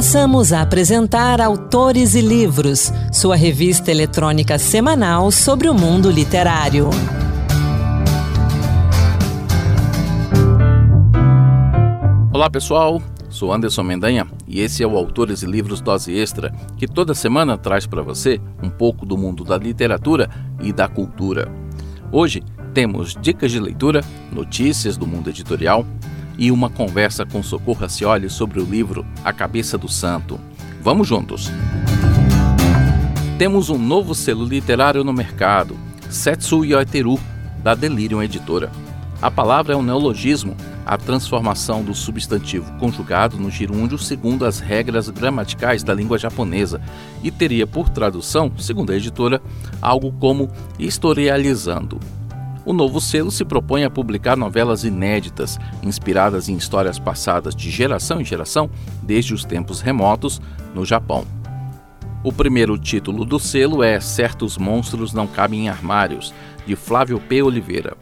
Passamos a apresentar Autores e Livros, sua revista eletrônica semanal sobre o mundo literário. Olá pessoal, sou Anderson Mendanha e esse é o Autores e Livros Dose Extra, que toda semana traz para você um pouco do mundo da literatura e da cultura. Hoje temos dicas de leitura, notícias do mundo editorial e uma conversa com Socorro Racioli sobre o livro A Cabeça do Santo. Vamos juntos! Temos um novo selo literário no mercado, Setsu Yoiteru, da Delirium Editora. A palavra é um neologismo, a transformação do substantivo conjugado no gerúndio segundo as regras gramaticais da língua japonesa e teria por tradução, segundo a editora, algo como historializando, o novo selo se propõe a publicar novelas inéditas, inspiradas em histórias passadas de geração em geração desde os tempos remotos no Japão. O primeiro título do selo é Certos Monstros Não Cabem em Armários, de Flávio P. Oliveira.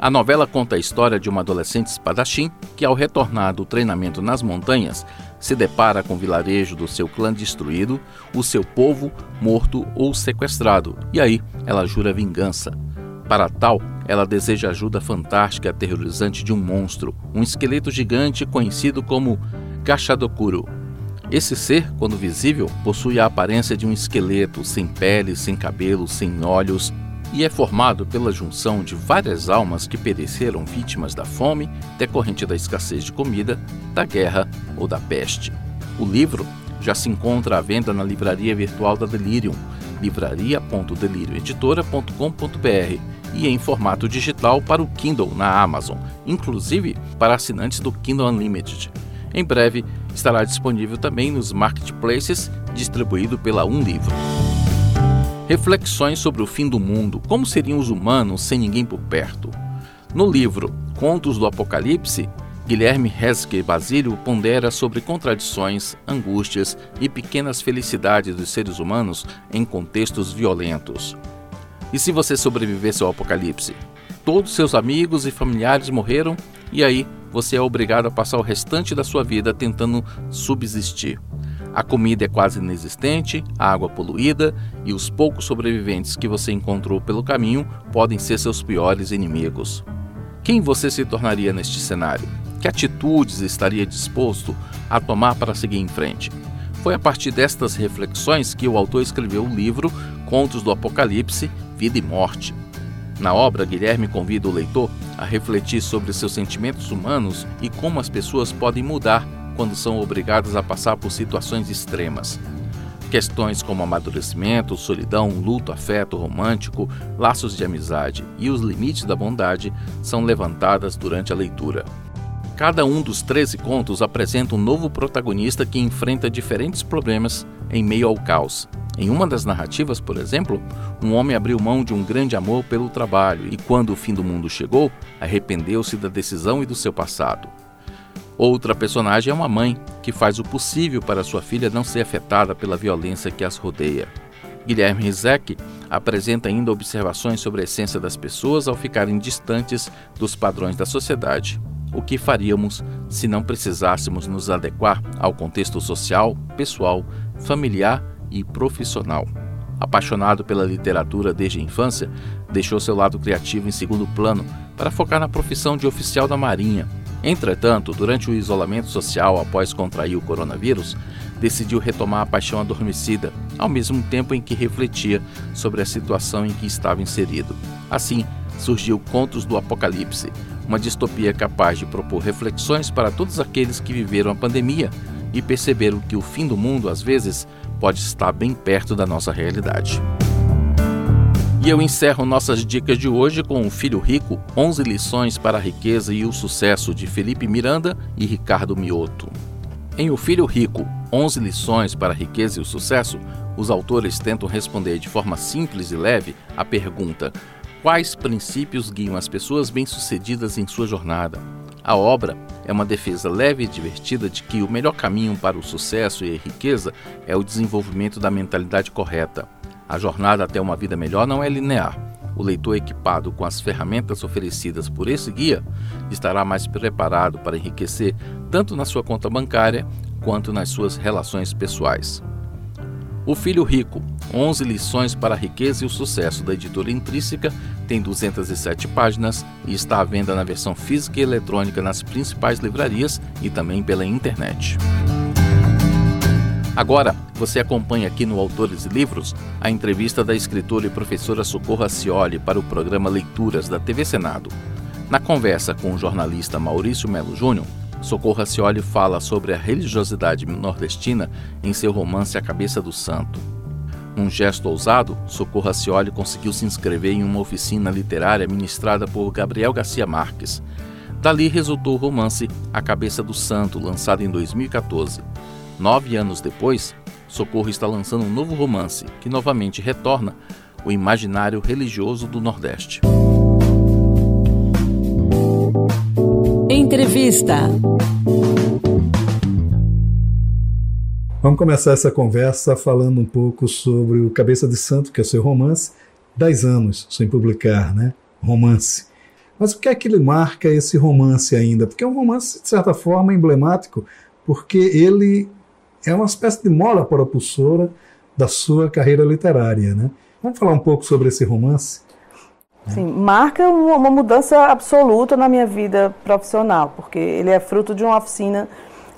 A novela conta a história de uma adolescente espadachim que, ao retornar do treinamento nas montanhas, se depara com o vilarejo do seu clã destruído, o seu povo morto ou sequestrado, e aí ela jura vingança. Para tal, ela deseja ajuda fantástica e aterrorizante de um monstro, um esqueleto gigante conhecido como Gashadokuro. Esse ser, quando visível, possui a aparência de um esqueleto, sem pele, sem cabelo, sem olhos, e é formado pela junção de várias almas que pereceram vítimas da fome decorrente da escassez de comida, da guerra ou da peste. O livro já se encontra à venda na livraria virtual da Delirium, livraria.delirioeditora.com.br e em formato digital para o Kindle na Amazon, inclusive para assinantes do Kindle Unlimited. Em breve estará disponível também nos marketplaces distribuído pela Um Livro. Reflexões sobre o fim do mundo, como seriam os humanos sem ninguém por perto. No livro Contos do Apocalipse, Guilherme Heske Basílio pondera sobre contradições, angústias e pequenas felicidades dos seres humanos em contextos violentos. E se você sobrevivesse ao apocalipse? Todos seus amigos e familiares morreram e aí você é obrigado a passar o restante da sua vida tentando subsistir. A comida é quase inexistente, a água poluída e os poucos sobreviventes que você encontrou pelo caminho podem ser seus piores inimigos. Quem você se tornaria neste cenário? Que atitudes estaria disposto a tomar para seguir em frente? Foi a partir destas reflexões que o autor escreveu o livro Contos do Apocalipse vida e morte. Na obra, Guilherme convida o leitor a refletir sobre seus sentimentos humanos e como as pessoas podem mudar quando são obrigadas a passar por situações extremas. Questões como amadurecimento, solidão, luto, afeto romântico, laços de amizade e os limites da bondade são levantadas durante a leitura. Cada um dos 13 contos apresenta um novo protagonista que enfrenta diferentes problemas em meio ao caos em uma das narrativas, por exemplo, um homem abriu mão de um grande amor pelo trabalho e, quando o fim do mundo chegou, arrependeu-se da decisão e do seu passado. Outra personagem é uma mãe que faz o possível para sua filha não ser afetada pela violência que as rodeia. Guilherme Rizek apresenta ainda observações sobre a essência das pessoas ao ficarem distantes dos padrões da sociedade. O que faríamos se não precisássemos nos adequar ao contexto social, pessoal, familiar e profissional. Apaixonado pela literatura desde a infância, deixou seu lado criativo em segundo plano para focar na profissão de oficial da Marinha. Entretanto, durante o isolamento social após contrair o coronavírus, decidiu retomar a paixão adormecida, ao mesmo tempo em que refletia sobre a situação em que estava inserido. Assim, surgiu Contos do Apocalipse, uma distopia capaz de propor reflexões para todos aqueles que viveram a pandemia e perceberam que o fim do mundo, às vezes, pode estar bem perto da nossa realidade. E eu encerro nossas dicas de hoje com O Filho Rico, 11 lições para a riqueza e o sucesso de Felipe Miranda e Ricardo Mioto. Em O Filho Rico, 11 lições para a riqueza e o sucesso, os autores tentam responder de forma simples e leve a pergunta: quais princípios guiam as pessoas bem-sucedidas em sua jornada? A obra é uma defesa leve e divertida de que o melhor caminho para o sucesso e a riqueza é o desenvolvimento da mentalidade correta. A jornada até uma vida melhor não é linear. O leitor equipado com as ferramentas oferecidas por esse guia estará mais preparado para enriquecer tanto na sua conta bancária quanto nas suas relações pessoais. O Filho Rico, 11 lições para a riqueza e o sucesso da editora Intrínseca, tem 207 páginas e está à venda na versão física e eletrônica nas principais livrarias e também pela internet. Agora, você acompanha aqui no Autores e Livros a entrevista da escritora e professora Socorro Acioli para o programa Leituras da TV Senado. Na conversa com o jornalista Maurício Melo Júnior, Socorro Acioli fala sobre a religiosidade nordestina em seu romance A Cabeça do Santo. Num gesto ousado, Socorro Acioli conseguiu se inscrever em uma oficina literária ministrada por Gabriel Garcia Marques. Dali resultou o romance A Cabeça do Santo, lançado em 2014. Nove anos depois, Socorro está lançando um novo romance que novamente retorna o imaginário religioso do Nordeste. Entrevista. Vamos começar essa conversa falando um pouco sobre o Cabeça de Santo, que é o seu romance, dez anos sem publicar, né? Romance. Mas o que é que lhe marca esse romance ainda? Porque é um romance, de certa forma, emblemático, porque ele é uma espécie de mola propulsora da sua carreira literária. Né? Vamos falar um pouco sobre esse romance? Sim, marca uma mudança absoluta na minha vida profissional, porque ele é fruto de uma oficina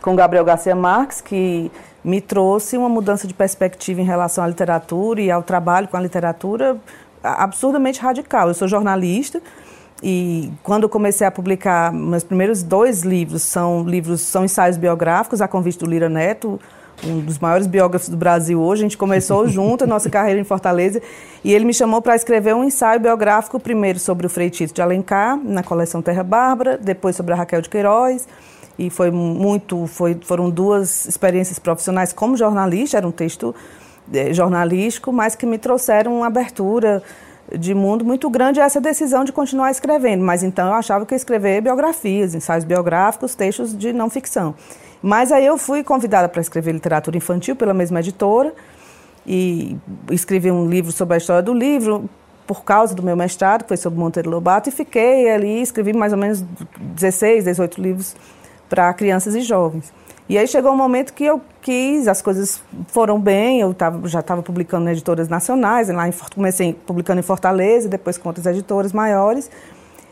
com Gabriel Garcia Marques, que me trouxe uma mudança de perspectiva em relação à literatura e ao trabalho com a literatura absurdamente radical. Eu sou jornalista e quando comecei a publicar meus primeiros dois livros são livros são ensaios biográficos a convite do Lira Neto, um dos maiores biógrafos do Brasil hoje. A gente começou junto a nossa carreira em Fortaleza e ele me chamou para escrever um ensaio biográfico, primeiro sobre o Frei Tito de Alencar, na coleção Terra Bárbara, depois sobre a Raquel de Queiroz. E foi muito, foi, foram duas experiências profissionais como jornalista, era um texto eh, jornalístico, mas que me trouxeram uma abertura de mundo muito grande essa decisão de continuar escrevendo. Mas então eu achava que eu ia escrever biografias, ensaios biográficos, textos de não ficção. Mas aí eu fui convidada para escrever literatura infantil pela mesma editora e escrevi um livro sobre a história do livro por causa do meu mestrado, que foi sobre Monteiro Lobato, e fiquei ali, escrevi mais ou menos 16, 18 livros para crianças e jovens. E aí chegou um momento que eu quis, as coisas foram bem, eu tava, já estava publicando em editoras nacionais, lá em, comecei publicando em Fortaleza, depois com outras editoras maiores,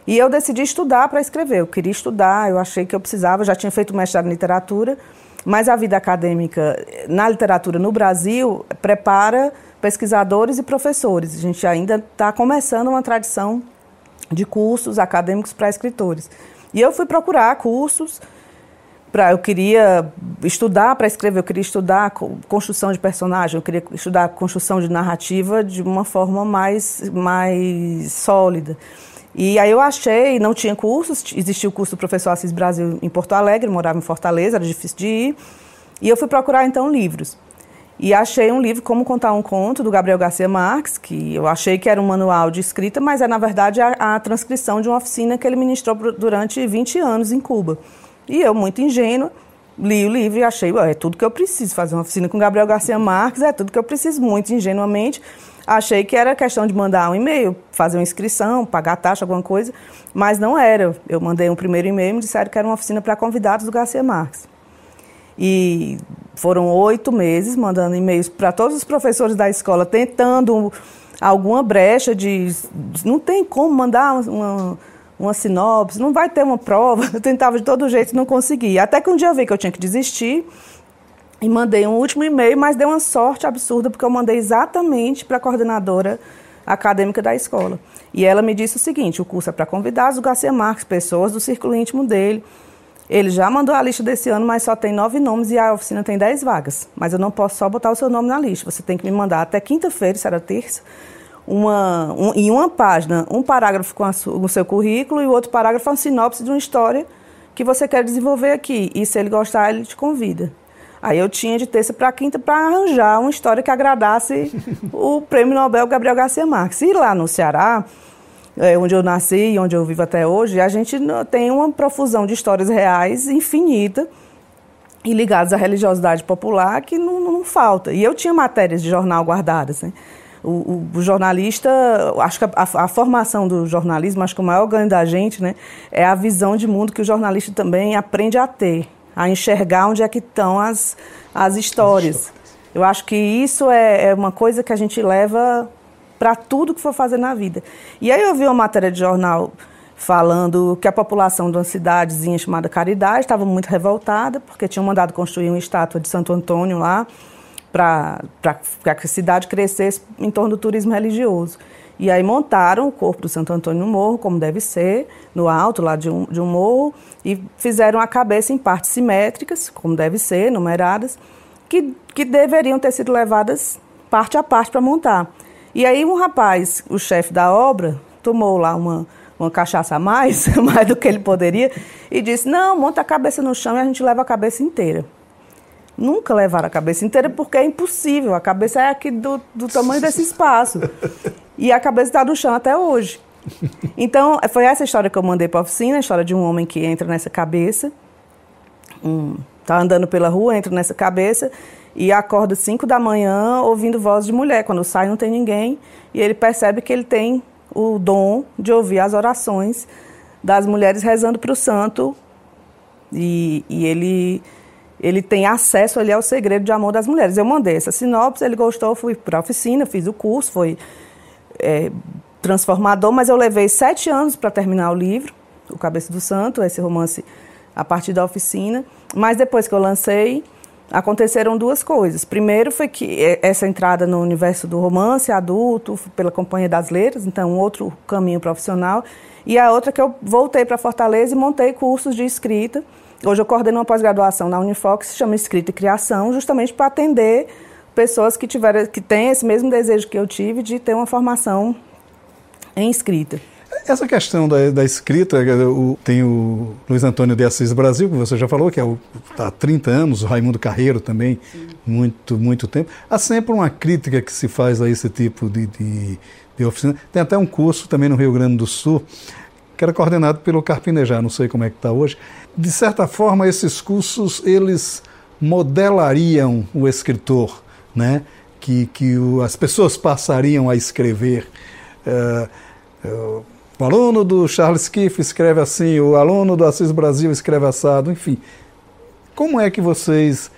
e eu decidi estudar para escrever. Eu queria estudar, eu achei que eu precisava, já tinha feito mestrado em literatura, mas a vida acadêmica na literatura no Brasil prepara pesquisadores e professores. A gente ainda está começando uma tradição de cursos acadêmicos para escritores. E eu fui procurar cursos para eu queria estudar para escrever, eu queria estudar construção de personagem, eu queria estudar construção de narrativa de uma forma mais mais sólida. E aí eu achei, não tinha cursos, existia o curso do professor Assis Brasil em Porto Alegre, morava em Fortaleza, era difícil de ir. E eu fui procurar então livros. E achei um livro Como Contar um Conto, do Gabriel Garcia Marques, que eu achei que era um manual de escrita, mas é, na verdade, a, a transcrição de uma oficina que ele ministrou durante 20 anos em Cuba. E eu, muito ingênua, li o livro e achei, é tudo que eu preciso. Fazer uma oficina com Gabriel Garcia Marques é tudo que eu preciso, muito ingenuamente. Achei que era questão de mandar um e-mail, fazer uma inscrição, pagar taxa, alguma coisa, mas não era. Eu mandei um primeiro e-mail e me disseram que era uma oficina para convidados do Garcia Marques. E foram oito meses mandando e-mails para todos os professores da escola, tentando alguma brecha de. Não tem como mandar uma, uma sinopse, não vai ter uma prova. Eu tentava de todo jeito não conseguia. Até que um dia eu vi que eu tinha que desistir e mandei um último e-mail, mas deu uma sorte absurda, porque eu mandei exatamente para a coordenadora acadêmica da escola. E ela me disse o seguinte: o curso é para convidados, o Garcia Marques, pessoas do círculo íntimo dele. Ele já mandou a lista desse ano, mas só tem nove nomes e a oficina tem dez vagas. Mas eu não posso só botar o seu nome na lista. Você tem que me mandar até quinta-feira, isso era terça, uma, um, em uma página, um parágrafo com o seu currículo e o outro parágrafo uma sinopse de uma história que você quer desenvolver aqui. E se ele gostar, ele te convida. Aí eu tinha de terça para quinta para arranjar uma história que agradasse o prêmio Nobel Gabriel Garcia Marques. E lá no Ceará, é, onde eu nasci e onde eu vivo até hoje, a gente tem uma profusão de histórias reais infinita e ligadas à religiosidade popular que não, não falta. E eu tinha matérias de jornal guardadas. Né? O, o, o, jornalista, acho que a, a, a, formação do jornalismo, acho que o maior ganho da gente né, é a visão de mundo que o jornalista também aprende a ter a enxergar onde é que estão as, as histórias. Eu acho que isso é, é uma coisa que a gente leva para tudo que for fazer na vida. E aí eu vi uma matéria de jornal falando que a população de uma cidadezinha chamada Caridade estava muito revoltada porque tinham mandado construir uma estátua de Santo Antônio lá para que a cidade crescesse em torno do turismo religioso. E aí montaram o corpo do Santo Antônio no morro, como deve ser, no alto lá de um, de um morro, e fizeram a cabeça em partes simétricas, como deve ser, numeradas, que, que deveriam ter sido levadas parte a parte para montar. E aí um rapaz, o chefe da obra, tomou lá uma, uma cachaça a mais, mais do que ele poderia, e disse: Não, monta a cabeça no chão e a gente leva a cabeça inteira. Nunca levaram a cabeça inteira porque é impossível. A cabeça é aqui do, do tamanho desse espaço. E a cabeça está no chão até hoje. Então, foi essa história que eu mandei para a oficina, a história de um homem que entra nessa cabeça. Um, tá andando pela rua, entra nessa cabeça e acorda 5 da manhã ouvindo voz de mulher. Quando sai não tem ninguém e ele percebe que ele tem o dom de ouvir as orações das mulheres rezando para o santo e, e, ele ele tem acesso ali ao segredo de amor das mulheres. Eu mandei essa sinopse, ele gostou, fui para a oficina, fiz o curso, foi é, transformador, mas eu levei sete anos para terminar o livro, O Cabeça do Santo, esse romance a partir da oficina. Mas depois que eu lancei, aconteceram duas coisas. Primeiro foi que essa entrada no universo do romance adulto, pela Companhia das Letras, então um outro caminho profissional. E a outra que eu voltei para Fortaleza e montei cursos de escrita. Hoje eu coordeno uma pós-graduação na Unifox, que se chama Escrita e Criação, justamente para atender pessoas que tiveram, que têm esse mesmo desejo que eu tive de ter uma formação em escrita. Essa questão da, da escrita, o, tem o Luiz Antônio de Assis Brasil, que você já falou, que é o, tá há 30 anos, o Raimundo Carreiro também, Sim. muito, muito tempo. Há sempre uma crítica que se faz a esse tipo de, de, de oficina. Tem até um curso também no Rio Grande do Sul, que era coordenado pelo Carpinejar, não sei como é que está hoje. De certa forma, esses cursos, eles modelariam o escritor, né? que, que o, as pessoas passariam a escrever. Uh, uh, o aluno do Charles Kiff escreve assim, o aluno do Assis Brasil escreve assado, enfim. Como é que vocês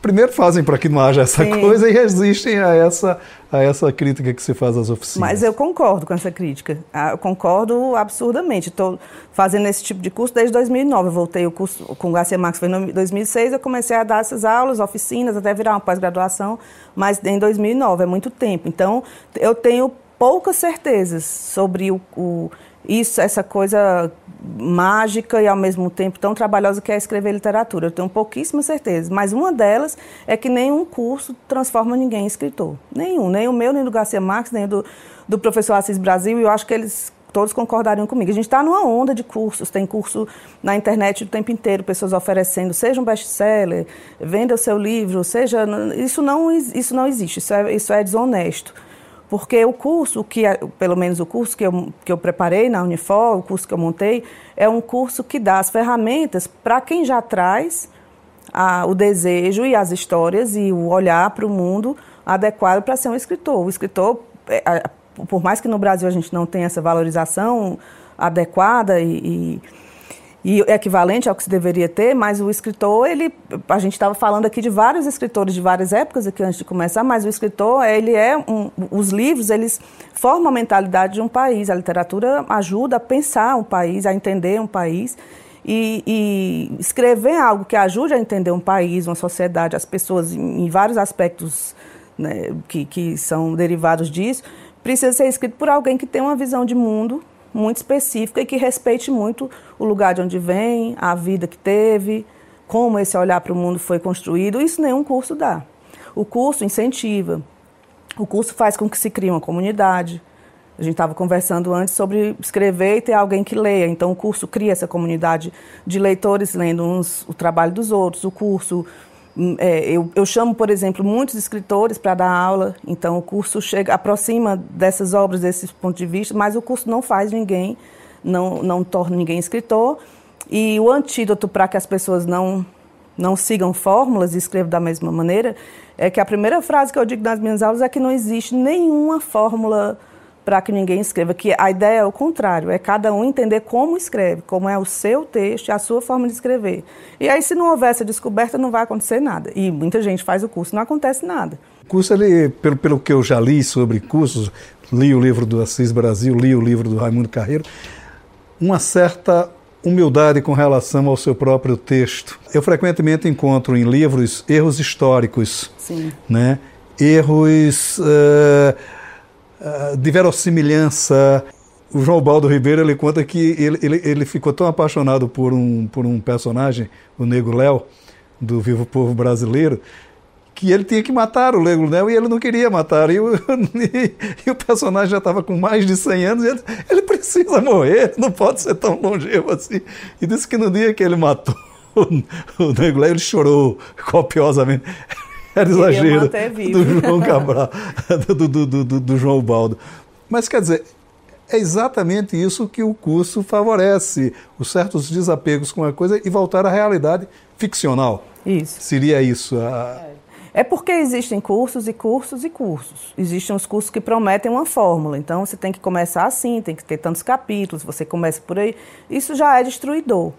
primeiro fazem para que não haja essa Sim. coisa e resistem a essa, a essa crítica que se faz às oficinas. Mas eu concordo com essa crítica. Ah, eu concordo absurdamente. Estou fazendo esse tipo de curso desde 2009. Eu voltei o curso com o Garcia Marques foi em 2006. Eu comecei a dar essas aulas, oficinas, até virar uma pós-graduação, mas em 2009, é muito tempo. Então, eu tenho poucas certezas sobre o, o, isso, essa coisa mágica e ao mesmo tempo tão trabalhosa que é escrever literatura. Eu tenho pouquíssimas certezas, mas uma delas é que nenhum curso transforma ninguém em escritor. Nenhum, nem o meu, nem do Garcia Marques, nem do, do professor Assis Brasil, e eu acho que eles todos concordariam comigo. A gente está numa onda de cursos, tem curso na internet o tempo inteiro, pessoas oferecendo, seja um best-seller, venda o seu livro, seja... Isso não, isso não existe, isso é, isso é desonesto. Porque o curso, que pelo menos o curso que eu, que eu preparei na Unifor, o curso que eu montei, é um curso que dá as ferramentas para quem já traz a, o desejo e as histórias e o olhar para o mundo adequado para ser um escritor. O escritor, é, por mais que no Brasil a gente não tenha essa valorização adequada e, e e equivalente ao que se deveria ter, mas o escritor, ele, a gente estava falando aqui de vários escritores de várias épocas aqui antes de começar, mas o escritor, ele é um, os livros, eles formam a mentalidade de um país. A literatura ajuda a pensar um país, a entender um país. E, e escrever algo que ajude a entender um país, uma sociedade, as pessoas em, em vários aspectos né, que, que são derivados disso, precisa ser escrito por alguém que tem uma visão de mundo muito específica e que respeite muito o lugar de onde vem, a vida que teve, como esse olhar para o mundo foi construído. Isso nenhum curso dá. O curso incentiva. O curso faz com que se crie uma comunidade. A gente estava conversando antes sobre escrever e ter alguém que leia. Então, o curso cria essa comunidade de leitores lendo uns, o trabalho dos outros. O curso é, eu, eu, chamo, por exemplo, muitos escritores para dar aula, então o curso chega, aproxima dessas obras, desses pontos de vista, mas o curso não faz ninguém, não, não torna ninguém escritor. E o antídoto para que as pessoas não, não sigam fórmulas e escrevam da mesma maneira é que a primeira frase que eu digo nas minhas aulas é que não existe nenhuma fórmula para que ninguém escreva. Que a ideia é o contrário, é cada um entender como escreve, como é o seu texto, a sua forma de escrever. E aí, se não houver essa descoberta, não vai acontecer nada. E muita gente faz o curso, não acontece nada. O curso, ele, pelo, pelo que eu já li sobre cursos, li o livro do Assis Brasil, li o livro do Raimundo Carreiro, uma certa humildade com relação ao seu próprio texto. Eu frequentemente encontro em livros erros históricos, Sim. né? erros uh, uh, de verossimilhança. O João Baldo Ribeiro ele conta que ele, ele, ele ficou tão apaixonado por um, por um personagem, o Nego Léo, do Vivo Povo Brasileiro, que ele tinha que matar o Lego Nel e ele não queria matar. E o, e, e o personagem já estava com mais de 100 anos e ele, ele precisa morrer, não pode ser tão longevo assim. E disse que no dia que ele matou o, o Nego Nel, ele chorou copiosamente. Era exagero do João Cabral, do, do, do, do João Baldo. Mas quer dizer, é exatamente isso que o curso favorece, os certos desapegos com a coisa e voltar à realidade ficcional. Isso. Seria isso. A... É. É porque existem cursos e cursos e cursos. Existem os cursos que prometem uma fórmula. Então você tem que começar assim, tem que ter tantos capítulos, você começa por aí. Isso já é destruidor.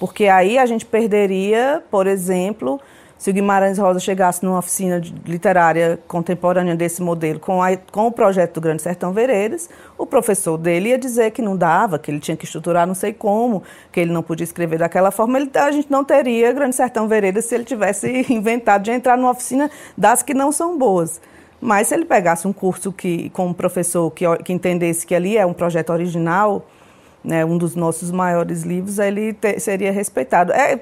Porque aí a gente perderia, por exemplo, se o Guimarães Rosa chegasse numa oficina literária contemporânea desse modelo com, a, com o projeto do Grande Sertão Veredas, o professor dele ia dizer que não dava, que ele tinha que estruturar não sei como, que ele não podia escrever daquela forma. Ele, a gente não teria Grande Sertão Veredas se ele tivesse inventado de entrar numa oficina das que não são boas. Mas se ele pegasse um curso que, com um professor que, que entendesse que ali é um projeto original, né, um dos nossos maiores livros, ele te, seria respeitado. É,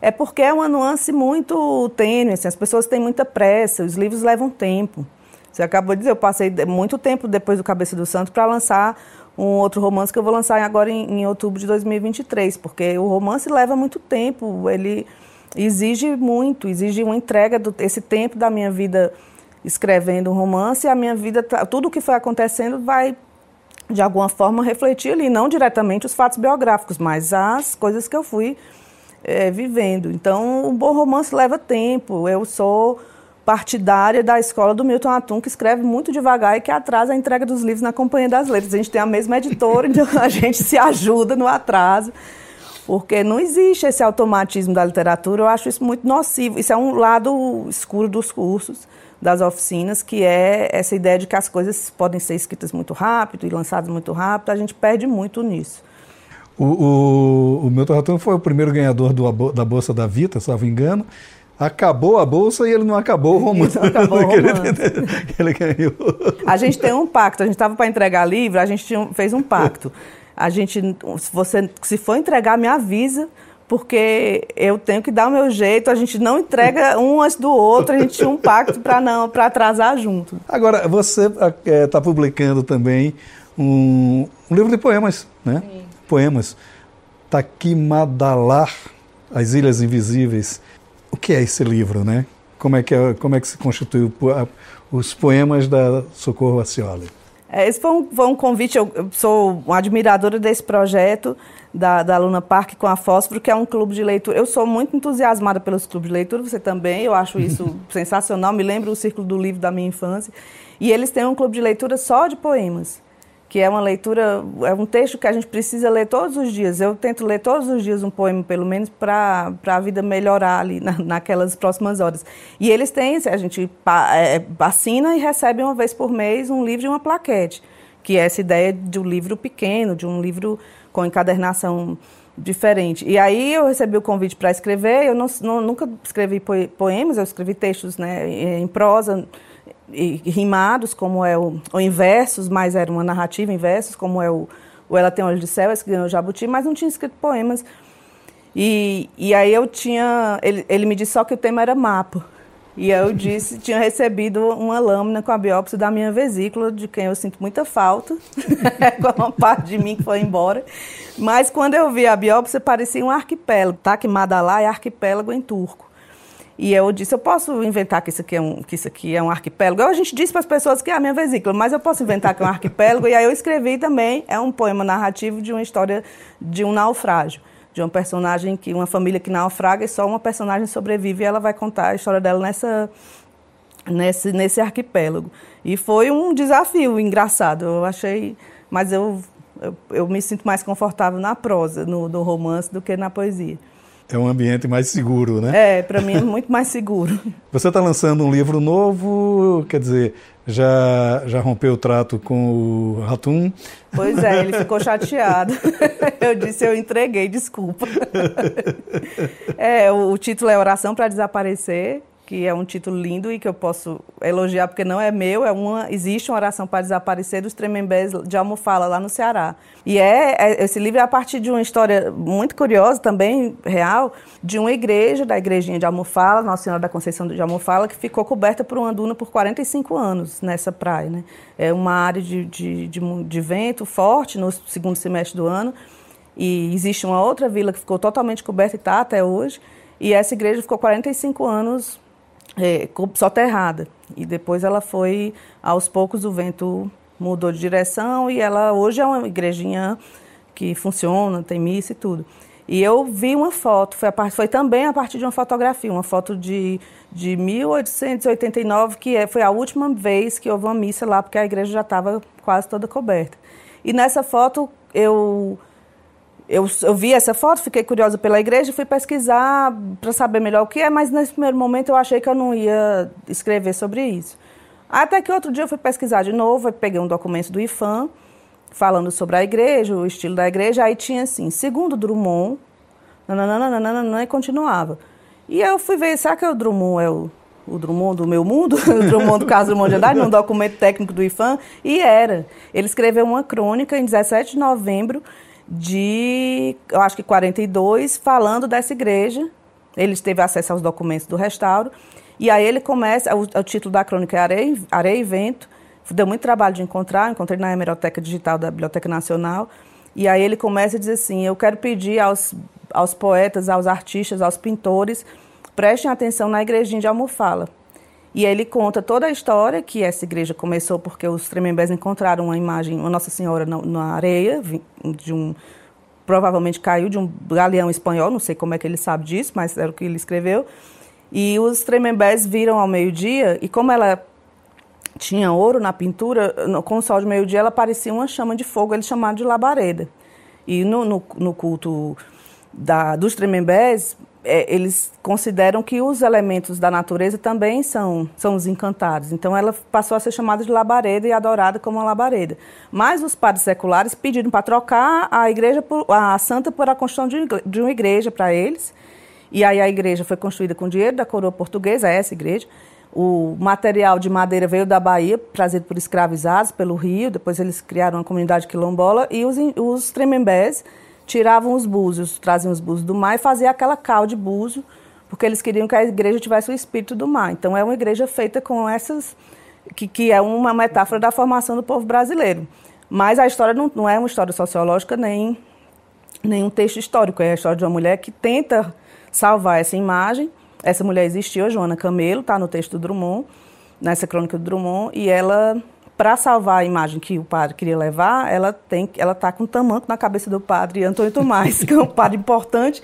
é porque é uma nuance muito tênue, assim, as pessoas têm muita pressa, os livros levam tempo. Você acabou de dizer, eu passei muito tempo depois do Cabeça do Santo para lançar um outro romance que eu vou lançar agora em, em, outubro de 2023, porque o romance leva muito tempo, ele exige muito, exige uma entrega desse tempo da minha vida escrevendo um romance, a minha vida, tá, tudo o que foi acontecendo vai de alguma forma refletir ali, não diretamente os fatos biográficos, mas as coisas que eu fui é, vivendo. Então, um bom romance leva tempo. Eu sou partidária da escola do Milton Atum, que escreve muito devagar e que atrasa a entrega dos livros na Companhia das Letras. A gente tem a mesma editora, então a gente se ajuda no atraso, porque não existe esse automatismo da literatura. Eu acho isso muito nocivo. Isso é um lado escuro dos cursos, das oficinas, que é essa ideia de que as coisas podem ser escritas muito rápido e lançadas muito rápido. A gente perde muito nisso. O, o, o Milton foi o primeiro ganhador do, da Bolsa da Vita, salvo engano. Acabou a bolsa e ele não acabou o romance. Não acabou o romance. que ele ganhou. A gente tem um pacto. A gente estava para entregar livro, a gente tinha, fez um pacto. A gente, se você se for entregar, me avisa, porque eu tenho que dar o meu jeito. A gente não entrega um antes do outro. A gente tinha um pacto para não para atrasar junto. Agora você está é, publicando também um, um livro de poemas, né? Sim poemas. Taquimadalar, As Ilhas Invisíveis. O que é esse livro, né? Como é que, é, como é que se constituiu os poemas da Socorro Acioli? É, esse foi um, foi um convite, eu, sou uma admiradora desse projeto da, da Luna Park com a Fósforo, que é um clube de leitura. Eu sou muito entusiasmada pelos clubes de leitura, você também, eu acho isso sensacional, me lembra o Círculo do Livro da minha infância. E eles têm um clube de leitura só de poemas que é uma leitura, é um texto que a gente precisa ler todos os dias. Eu tento ler todos os dias um poema, pelo menos, para a vida melhorar ali na, naquelas próximas horas. E eles têm, a gente é, assina e recebe uma vez por mês um livro e uma plaquete, que é essa ideia de um livro pequeno, de um livro com encadernação diferente. E aí eu recebi o convite para escrever, eu não, não, nunca escrevi poemas, eu escrevi textos né, em prosa, rimados, como é o, ou em versos, mas era uma narrativa em versos, como é o, o Ela Tem Olhos de Céu, esse que ganhou Jabuti, mas não tinha escrito poemas. E, e aí eu tinha, ele, ele me disse só que o tema era mapa. E eu disse, tinha recebido uma lâmina com a biópsia da minha vesícula, de quem eu sinto muita falta, com uma parte de mim que foi embora. Mas quando eu vi a biópsia, parecia um arquipélago, tá? Que Madalá é arquipélago em turco. E eu disse, eu posso inventar que isso aqui é um, que isso aqui é um arquipélago. a gente disse para as pessoas que é a minha vesícula, mas eu posso inventar que é um arquipélago. e aí eu escrevi também, é um poema narrativo de uma história de um naufrágio. De uma personagem que, uma família que naufraga e só uma personagem sobrevive e ela vai contar a história dela nessa, nesse, nesse arquipélago. E foi um desafio engraçado, eu achei, mas eu, eu, eu me sinto mais confortável na prosa, no, no romance, do que na poesia. É um ambiente mais seguro, né? É, para mim é muito mais seguro. Você está lançando um livro novo, quer dizer, já, já rompeu o trato com o Ratum? Pois é, ele ficou chateado. Eu disse, eu entreguei, desculpa. É, o, o título é Oração para Desaparecer que é um título lindo e que eu posso elogiar porque não é meu, é uma existe uma oração para desaparecer dos Tremembés de Almofala lá no Ceará. E é, é, esse livro é a partir de uma história muito curiosa também real de uma igreja, da igrejinha de Almofala, Nossa Senhora da Conceição de Almofala, que ficou coberta por uma duna por 45 anos nessa praia, né? É uma área de, de, de, de vento forte no segundo semestre do ano. E existe uma outra vila que ficou totalmente coberta e está até hoje. E essa igreja ficou 45 anos é, soterrada. E depois ela foi, aos poucos o vento mudou de direção e ela hoje é uma igrejinha que funciona, tem missa e tudo. E eu vi uma foto, foi, a, foi também a partir de uma fotografia, uma foto de, de 1889, que é, foi a última vez que houve uma missa lá, porque a igreja já estava quase toda coberta. E nessa foto eu eu, eu, vi essa foto, fiquei curiosa pela igreja, fui pesquisar para saber melhor o que é, mas nesse primeiro momento eu achei que eu não ia escrever sobre isso. Até que outro dia eu fui pesquisar de novo, peguei um documento do IFAM, falando sobre a igreja, o estilo da igreja, aí tinha assim, segundo Drummond, nananana, e continuava. E eu fui ver, será que o Drummond é o, o Drummond do meu mundo? o Drummond do caso Drummond de Andrade, num documento técnico do IFAM? E era. Ele escreveu uma crônica em 17 de novembro de, eu acho que 42, falando dessa igreja. Ele teve acesso aos documentos do restauro. E aí ele começa, o, o título da crônica é Areia, Areia e Vento. Deu muito trabalho de encontrar, encontrei na hemeroteca digital da Biblioteca Nacional. E aí ele começa a dizer assim: Eu quero pedir aos, aos poetas, aos artistas, aos pintores, prestem atenção na igrejinha de Almofala. E ele conta toda a história que essa igreja começou porque os Tremembés encontraram uma imagem, uma Nossa Senhora na, na areia, de um provavelmente caiu de um galeão espanhol, não sei como é que ele sabe disso, mas era o que ele escreveu. E os Tremembés viram ao meio-dia e como ela tinha ouro na pintura, com o sol de meio-dia ela parecia uma chama de fogo, eles chamaram de labareda. E no, no, no culto da, dos Tremembés, é, eles consideram que os elementos da natureza também são, são os encantados. Então ela passou a ser chamada de labareda e adorada como uma labareda. Mas os padres seculares pediram para trocar a igreja, por, a santa, por a construção de, de uma igreja para eles. E aí a igreja foi construída com dinheiro da coroa portuguesa, essa igreja. O material de madeira veio da Bahia, trazido por escravizados pelo Rio. Depois eles criaram uma comunidade quilombola e os, os tremembés tiravam os búzios, traziam os búzios do mar e faziam aquela cal de búzio, porque eles queriam que a igreja tivesse o espírito do mar. Então é uma igreja feita com essas, que, que é uma metáfora da formação do povo brasileiro. Mas a história não, não é uma história sociológica nem, nem um texto histórico, é a história de uma mulher que tenta salvar essa imagem. Essa mulher existiu, Joana Camelo, está no texto do Drummond, nessa crônica do Drummond, e ela para salvar a imagem que o padre queria levar, ela tem, ela está com um tamanco na cabeça do padre Antônio Tomás, que é um padre importante,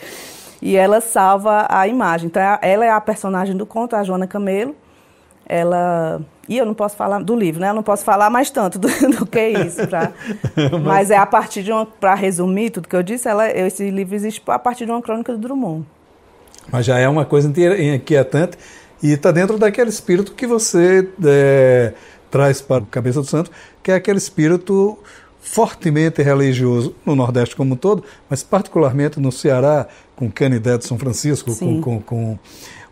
e ela salva a imagem. Então, ela é a personagem do conto, a Joana Camelo. Ela e eu não posso falar do livro, né? Eu não posso falar mais tanto do, do que isso, pra, mas é a partir de uma, para resumir tudo que eu disse, ela, esse livro existe a partir de uma crônica do Drummond. Mas já é uma coisa inquietante e está dentro daquele espírito que você é, traz para o Cabeça do Santo, que é aquele espírito fortemente religioso no Nordeste como um todo, mas particularmente no Ceará, com Canidé de São Francisco, com, com, com,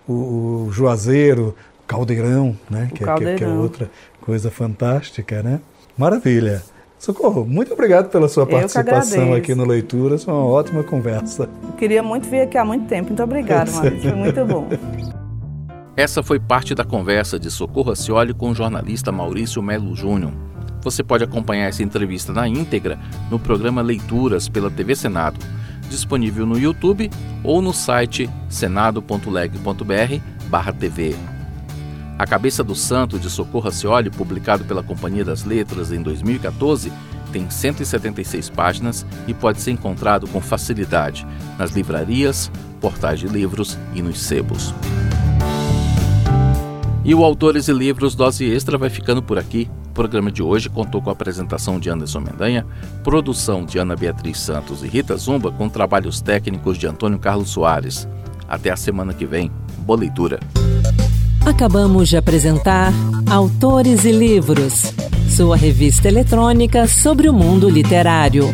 o, o Juazeiro, Caldeirão, né? Que, Caldeirão. É, que, é outra coisa fantástica, né? Maravilha. Socorro, muito obrigado pela sua participação aqui no Leituras, foi uma ótima conversa. Eu queria muito vir aqui há muito tempo, muito obrigada, Maurício, foi muito bom. Essa foi parte da conversa de Socorro Acioli com o jornalista Maurício Melo Júnior. Você pode acompanhar essa entrevista na íntegra no programa Leituras pela TV Senado, disponível no YouTube ou no site senado.leg.br/tv. A Cabeça do Santo de Socorro Acioli, publicado pela Companhia das Letras em 2014, tem 176 páginas e pode ser encontrado com facilidade nas livrarias, portais de livros e nos sebos. E o Autores e Livros Dose Extra vai ficando por aqui. O programa de hoje contou com a apresentação de Anderson Mendanha, produção de Ana Beatriz Santos e Rita Zumba, com trabalhos técnicos de Antônio Carlos Soares. Até a semana que vem. Boa leitura. Acabamos de apresentar Autores e Livros, sua revista eletrônica sobre o mundo literário.